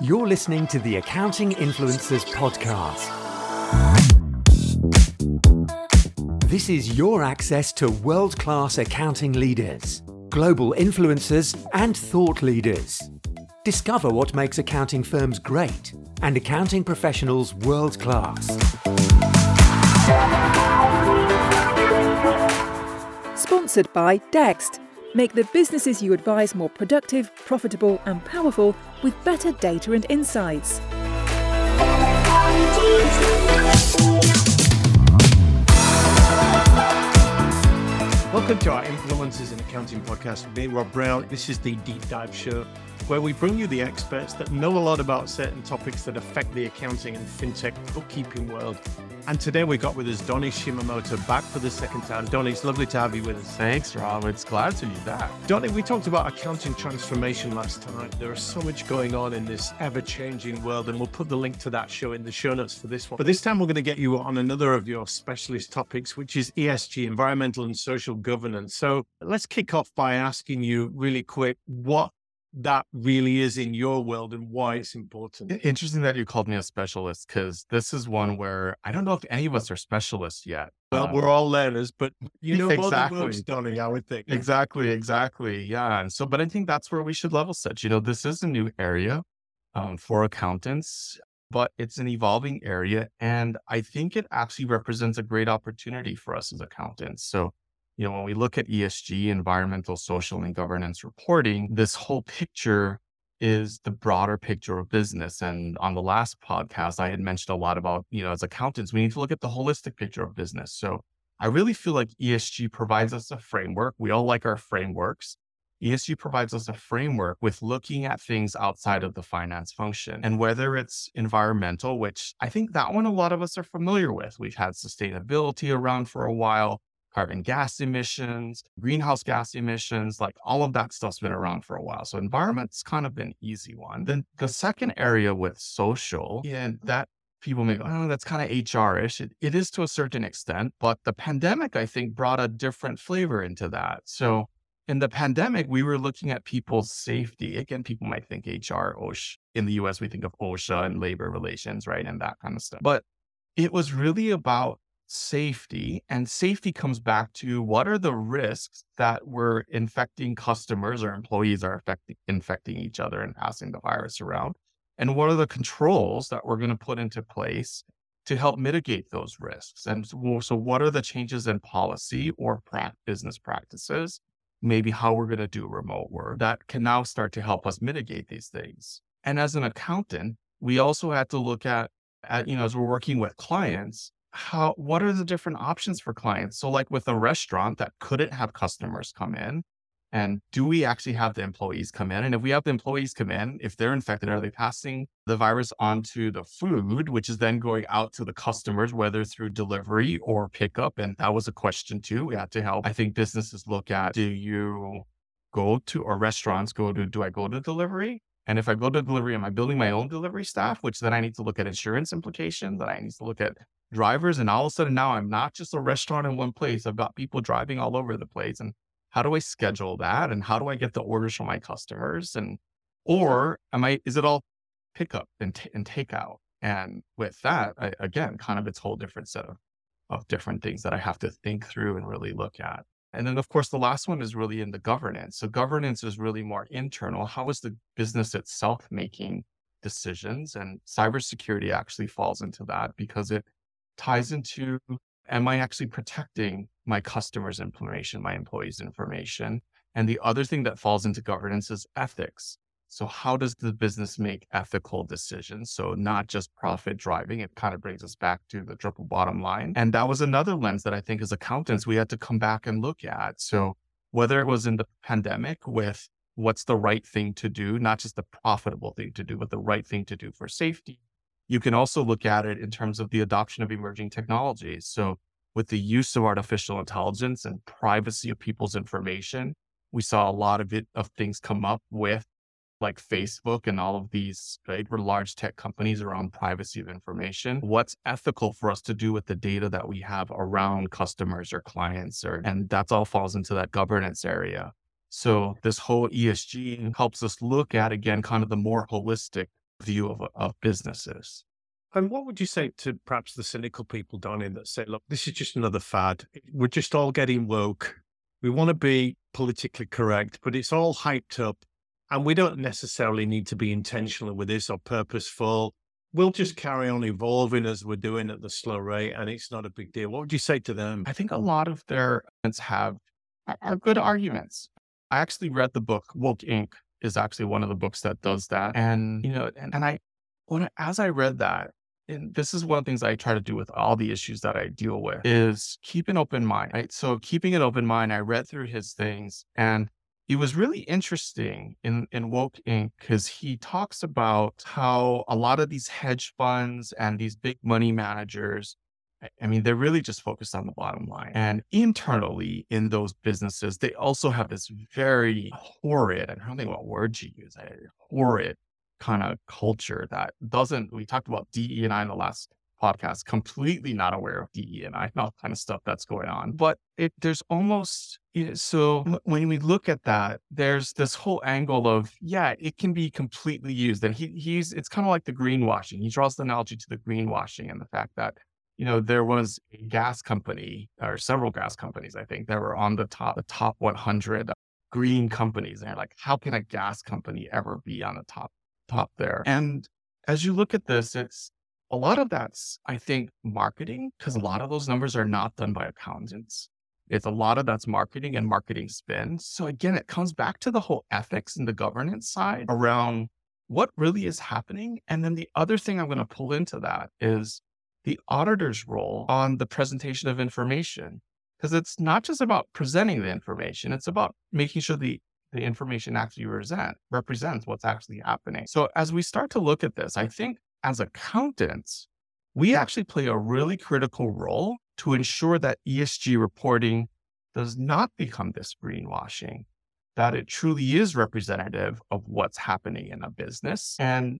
You're listening to the Accounting Influencers Podcast. This is your access to world class accounting leaders, global influencers, and thought leaders. Discover what makes accounting firms great and accounting professionals world class. Sponsored by Dext. Make the businesses you advise more productive, profitable, and powerful with better data and insights. Welcome to our Influencers in Accounting podcast with me, Rob Brown. This is the deep dive show where we bring you the experts that know a lot about certain topics that affect the accounting and fintech bookkeeping world. And today we got with us Donny Shimamoto back for the second time. Donny, it's lovely to have you with us. Thanks, Rob. It's glad to be back. Donny, we talked about accounting transformation last time. There is so much going on in this ever changing world, and we'll put the link to that show in the show notes for this one. But this time we're going to get you on another of your specialist topics, which is ESG, environmental and social governance. So let's kick off by asking you really quick what that really is in your world and why it's important. Interesting that you called me a specialist because this is one where I don't know if any of us are specialists yet. Well, uh, we're all learners, but you know exactly. more than I would think. Exactly, exactly. Yeah. And so, but I think that's where we should level set. You know, this is a new area um, for accountants, but it's an evolving area. And I think it actually represents a great opportunity for us as accountants. So you know, when we look at ESG, environmental, social, and governance reporting, this whole picture is the broader picture of business. And on the last podcast, I had mentioned a lot about, you know, as accountants, we need to look at the holistic picture of business. So I really feel like ESG provides us a framework. We all like our frameworks. ESG provides us a framework with looking at things outside of the finance function. And whether it's environmental, which I think that one a lot of us are familiar with, we've had sustainability around for a while carbon gas emissions, greenhouse gas emissions, like all of that stuff's been around for a while. So environment's kind of been easy one. Then the second area with social, yeah, that people may go, oh, that's kind of HR-ish. It, it is to a certain extent, but the pandemic, I think, brought a different flavor into that. So in the pandemic, we were looking at people's safety. Again, people might think HR, OSHA. In the US, we think of OSHA and labor relations, right? And that kind of stuff. But it was really about safety and safety comes back to what are the risks that we're infecting customers or employees are affecting, infecting each other and passing the virus around and what are the controls that we're going to put into place to help mitigate those risks? And so, what are the changes in policy or business practices maybe how we're going to do remote work that can now start to help us mitigate these things? And as an accountant we also had to look at, at you know as we're working with clients how what are the different options for clients? So like with a restaurant that couldn't have customers come in and do we actually have the employees come in? And if we have the employees come in if they're infected are they passing the virus onto the food which is then going out to the customers whether through delivery or pickup? And that was a question too we had to help i think businesses look at do you go to or restaurants go to do i go to delivery? And if I go to delivery, am I building my own delivery staff, which then I need to look at insurance implications, that I need to look at drivers. And all of a sudden now I'm not just a restaurant in one place. I've got people driving all over the place. And how do I schedule that? And how do I get the orders from my customers? And, or am I, is it all pickup and, t- and takeout? And with that, I, again, kind of its whole different set of, of different things that I have to think through and really look at. And then, of course, the last one is really in the governance. So, governance is really more internal. How is the business itself making decisions? And cybersecurity actually falls into that because it ties into am I actually protecting my customers' information, my employees' information? And the other thing that falls into governance is ethics. So, how does the business make ethical decisions? So, not just profit driving. It kind of brings us back to the triple bottom line. And that was another lens that I think as accountants, we had to come back and look at. So, whether it was in the pandemic with what's the right thing to do, not just the profitable thing to do, but the right thing to do for safety, you can also look at it in terms of the adoption of emerging technologies. So, with the use of artificial intelligence and privacy of people's information, we saw a lot of it of things come up with like Facebook and all of these right, large tech companies around privacy of information. What's ethical for us to do with the data that we have around customers or clients, or and that's all falls into that governance area. So this whole ESG helps us look at again kind of the more holistic view of, uh, of businesses. And what would you say to perhaps the cynical people, Donny, that say, look, this is just another fad. We're just all getting woke. We want to be politically correct, but it's all hyped up. And we don't necessarily need to be intentional with this or purposeful. We'll just carry on evolving as we're doing at the slow rate, and it's not a big deal. What would you say to them? I think a lot of their have are good arguments. I actually read the book Woke Inc. is actually one of the books that does that. And, you know, and, and I, when, as I read that, and this is one of the things I try to do with all the issues that I deal with is keep an open mind, right? So keeping an open mind, I read through his things and it was really interesting in, in Woke Inc. because he talks about how a lot of these hedge funds and these big money managers I mean, they're really just focused on the bottom line. And internally in those businesses, they also have this very horrid, I don't think what word you use, a horrid kind of culture that doesn't, we talked about DE and I in the last podcast, completely not aware of DE and I, all kind of stuff that's going on. But it, there's almost, so when we look at that, there's this whole angle of, yeah, it can be completely used. And he, he's, it's kind of like the greenwashing. He draws the analogy to the greenwashing and the fact that you know, there was a gas company or several gas companies, I think, that were on the top, the top 100 green companies. And like, how can a gas company ever be on the top, top there? And as you look at this, it's a lot of that's, I think, marketing, because a lot of those numbers are not done by accountants. It's a lot of that's marketing and marketing spin. So again, it comes back to the whole ethics and the governance side around what really is happening. And then the other thing I'm going to pull into that is the auditor's role on the presentation of information. Because it's not just about presenting the information, it's about making sure the, the information actually represent, represents what's actually happening. So as we start to look at this, I think as accountants, we actually play a really critical role to ensure that ESG reporting does not become this greenwashing, that it truly is representative of what's happening in a business and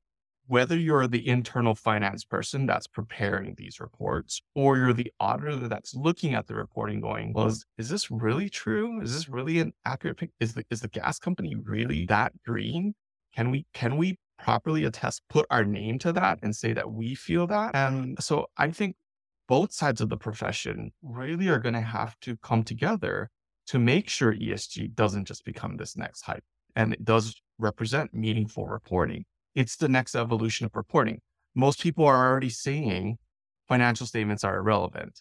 whether you're the internal finance person that's preparing these reports or you're the auditor that's looking at the reporting going, well, is, is this really true? Is this really an accurate? Is the, is the gas company really that green? Can we, can we properly attest, put our name to that and say that we feel that? And so I think both sides of the profession really are going to have to come together to make sure ESG doesn't just become this next hype and it does represent meaningful reporting it's the next evolution of reporting. Most people are already saying financial statements are irrelevant.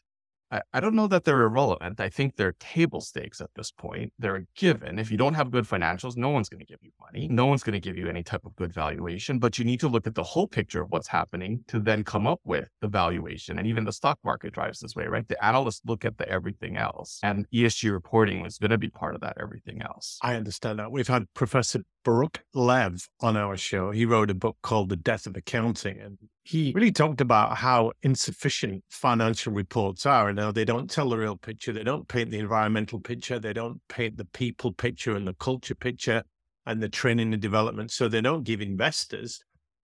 I, I don't know that they're irrelevant. I think they're table stakes at this point. They're a given. If you don't have good financials, no one's going to give you money. No one's going to give you any type of good valuation, but you need to look at the whole picture of what's happening to then come up with the valuation. And even the stock market drives this way, right? The analysts look at the everything else and ESG reporting is going to be part of that everything else. I understand that. We've had Professor Baruch Lev on our show. He wrote a book called The Death of Accounting and he hmm. really talked about how insufficient financial reports are. Now, they don't tell the real picture. They don't paint the environmental picture. They don't paint the people picture and the culture picture and the training and development. So they don't give investors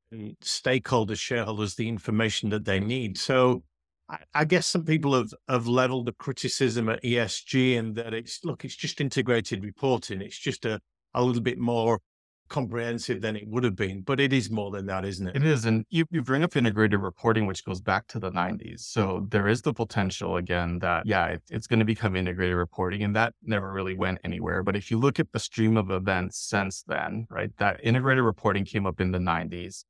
and stakeholders, shareholders, the information that they need. So I, I guess some people have, have leveled the criticism at ESG and that it's, look, it's just integrated reporting. It's just a, a little bit more comprehensive than it would have been, but it is more than that, isn't it? It is. And you, you bring up integrated reporting, which goes back to the 90s. So there is the potential again that, yeah, it, it's going to become integrated reporting. And that never really went anywhere. But if you look at the stream of events since then, right, that integrated reporting came up in the 90s.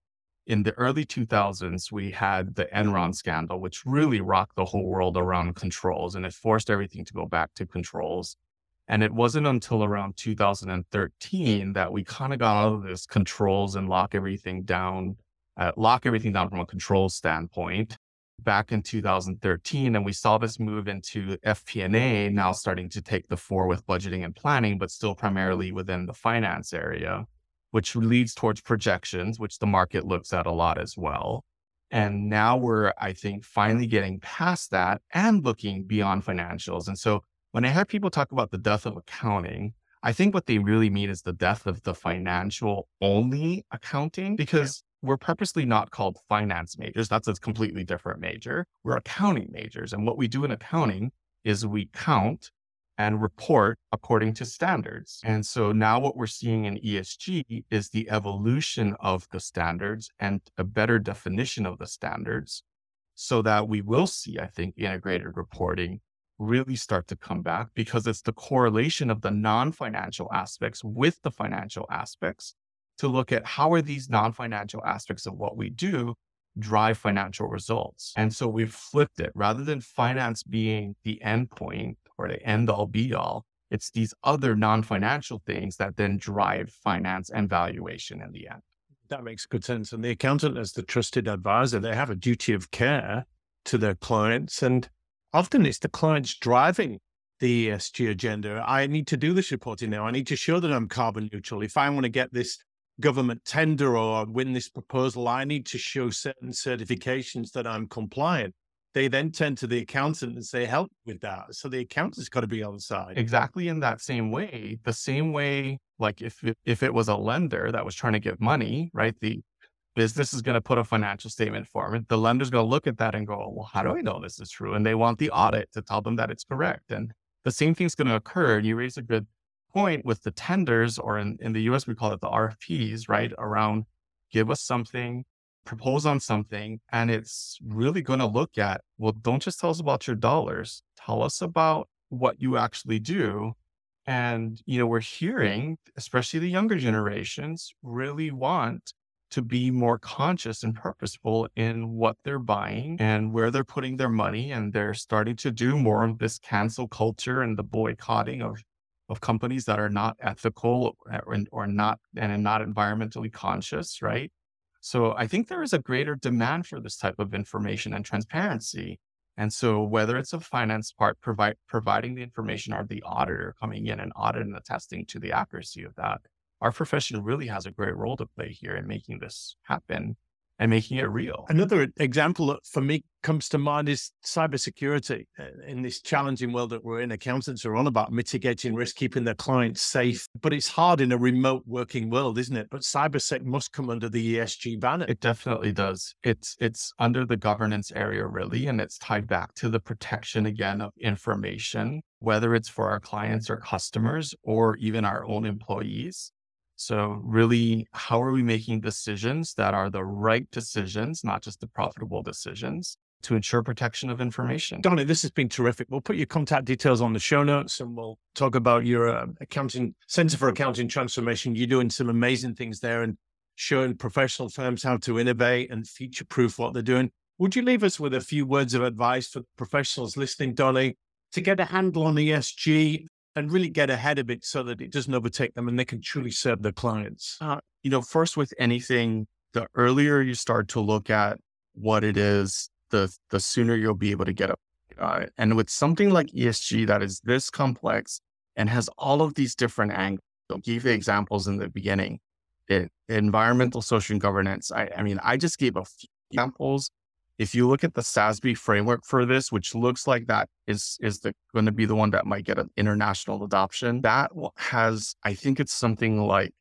In the early 2000s, we had the Enron scandal, which really rocked the whole world around controls and it forced everything to go back to controls. And it wasn't until around 2013 that we kind of got out of this controls and lock everything down, uh, lock everything down from a control standpoint back in 2013. And we saw this move into FP&A now starting to take the fore with budgeting and planning, but still primarily within the finance area, which leads towards projections, which the market looks at a lot as well. And now we're, I think, finally getting past that and looking beyond financials. And so when I hear people talk about the death of accounting, I think what they really mean is the death of the financial only accounting because yeah. we're purposely not called finance majors. That's a completely different major. We're accounting majors. And what we do in accounting is we count and report according to standards. And so now what we're seeing in ESG is the evolution of the standards and a better definition of the standards so that we will see, I think, integrated reporting really start to come back because it's the correlation of the non financial aspects with the financial aspects to look at how are these non financial aspects of what we do drive financial results. And so we've flipped it rather than finance being the end point or the end all be all. It's these other non financial things that then drive finance and valuation in the end. That makes good sense. And the accountant, as the trusted advisor, they have a duty of care to their clients. And often it's the clients driving the ESG agenda. I need to do this reporting now. I need to show that I'm carbon neutral. If I want to get this government tender or win this proposal, I need to show certain certifications that I'm compliant. They then turn to the accountant and say, help with that. So the accountant's got to be on the side. Exactly in that same way. The same way, like if if it was a lender that was trying to get money, right? The business is going to put a financial statement form. The lender's going to look at that and go, well, how do I know this is true? And they want the audit to tell them that it's correct. And the same thing's going to occur. You raise a good point with the tenders, or in, in the US, we call it the RFPs, right? Around give us something, propose on something, and it's really going to look at, well, don't just tell us about your dollars, tell us about what you actually do. And, you know, we're hearing, especially the younger generations, really want to be more conscious and purposeful in what they're buying and where they're putting their money. And they're starting to do more of this cancel culture and the boycotting of, of companies that are not ethical or, or not and not environmentally conscious, right? So I think there is a greater demand for this type of information and transparency. And so whether it's a finance part provide, providing the information or the auditor coming in and auditing and attesting to the accuracy of that, our profession really has a great role to play here in making this happen and making it real. Another example that for me comes to mind is cybersecurity. Uh, in this challenging world that we're in, accountants are on about mitigating risk, keeping their clients safe. But it's hard in a remote working world, isn't it? But cybersec must come under the ESG banner. It definitely does. It's it's under the governance area really, and it's tied back to the protection again of information, whether it's for our clients or customers or even our own employees. So, really, how are we making decisions that are the right decisions, not just the profitable decisions to ensure protection of information? Donny, this has been terrific. We'll put your contact details on the show notes and we'll talk about your uh, accounting center for accounting transformation. You're doing some amazing things there and showing professional firms how to innovate and future proof what they're doing. Would you leave us with a few words of advice for professionals listening, Donny, to get a handle on ESG and really get ahead of it so that it doesn't overtake them and they can truly serve their clients? Uh, you know, first with anything, the earlier you start to look at what it is, the the sooner you'll be able to get up. Uh, and with something like ESG that is this complex and has all of these different angles, I'll give you examples in the beginning. It, environmental, social, and governance. I, I mean, I just gave a few examples if you look at the SASB framework for this, which looks like that is is going to be the one that might get an international adoption, that has I think it's something like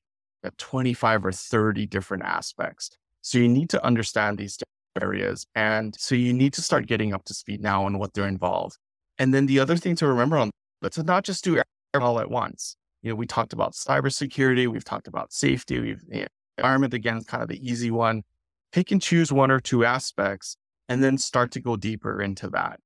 25 or 30 different aspects. So you need to understand these areas, and so you need to start getting up to speed now on what they're involved. And then the other thing to remember on let's not just do all at once. You know, we talked about cybersecurity, we've talked about safety, we've you know, environment again, is kind of the easy one. Pick and choose one or two aspects and then start to go deeper into that.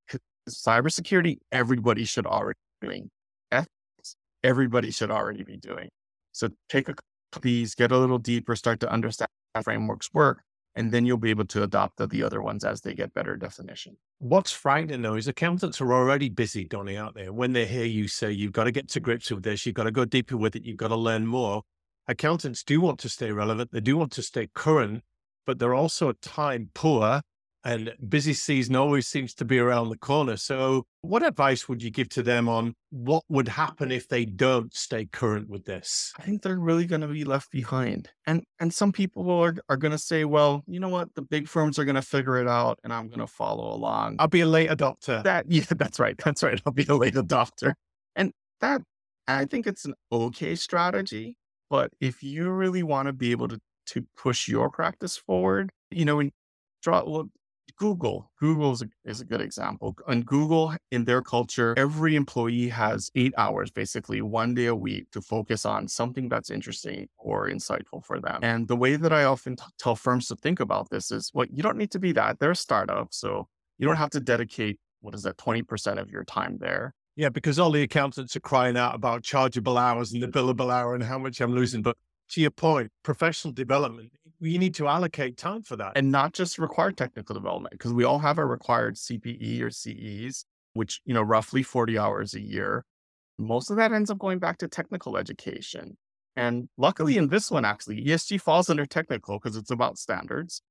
Cybersecurity, everybody should already be doing. Ethics, everybody should already be doing. So take a please get a little deeper, start to understand how frameworks work, and then you'll be able to adopt the, the other ones as they get better definition. What's frightening though is accountants are already busy, Donny, out there. When they hear you say you've got to get to grips with this, you've got to go deeper with it, you've got to learn more. Accountants do want to stay relevant, they do want to stay current, but they're also time poor and busy season always seems to be around the corner. So, what advice would you give to them on what would happen if they don't stay current with this? I think they're really going to be left behind. And and some people are, are going to say, well, you know what? The big firms are going to figure it out and I'm going to follow along. I'll be a late adopter. That yeah, that's right. That's right. I'll be a late adopter. And that I think it's an okay strategy, but if you really want to be able to to push your practice forward, you know, when draw Google. Google is a, is a good example. And Google, in their culture, every employee has eight hours, basically one day a week, to focus on something that's interesting or insightful for them. And the way that I often t- tell firms to think about this is, well, you don't need to be that. They're a startup, so you don't have to dedicate what is that 20% of your time there. Yeah, because all the accountants are crying out about chargeable hours and the billable hour and how much I'm losing. But to your point, professional development, you need to allocate time for that. And not just required technical development, because we all have our required CPE or CEs, which, you know, roughly 40 hours a year. Most of that ends up going back to technical education. And luckily in this one, actually, ESG falls under technical because it's about standards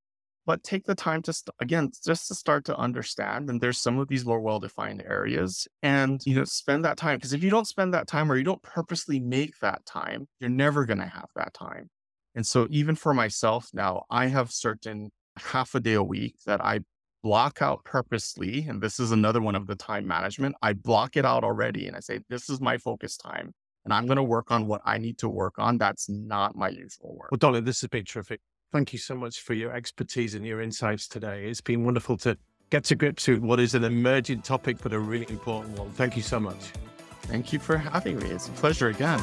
but take the time to st- again just to start to understand and there's some of these more well-defined areas and you know spend that time because if you don't spend that time or you don't purposely make that time you're never going to have that time and so even for myself now i have certain half a day a week that i block out purposely and this is another one of the time management i block it out already and i say this is my focus time and i'm going to work on what i need to work on that's not my usual work well Donny, this has been terrific Thank you so much for your expertise and your insights today. It's been wonderful to get to grips with what is an emerging topic, but a really important one. Thank you so much. Thank you for having me. It's a pleasure again.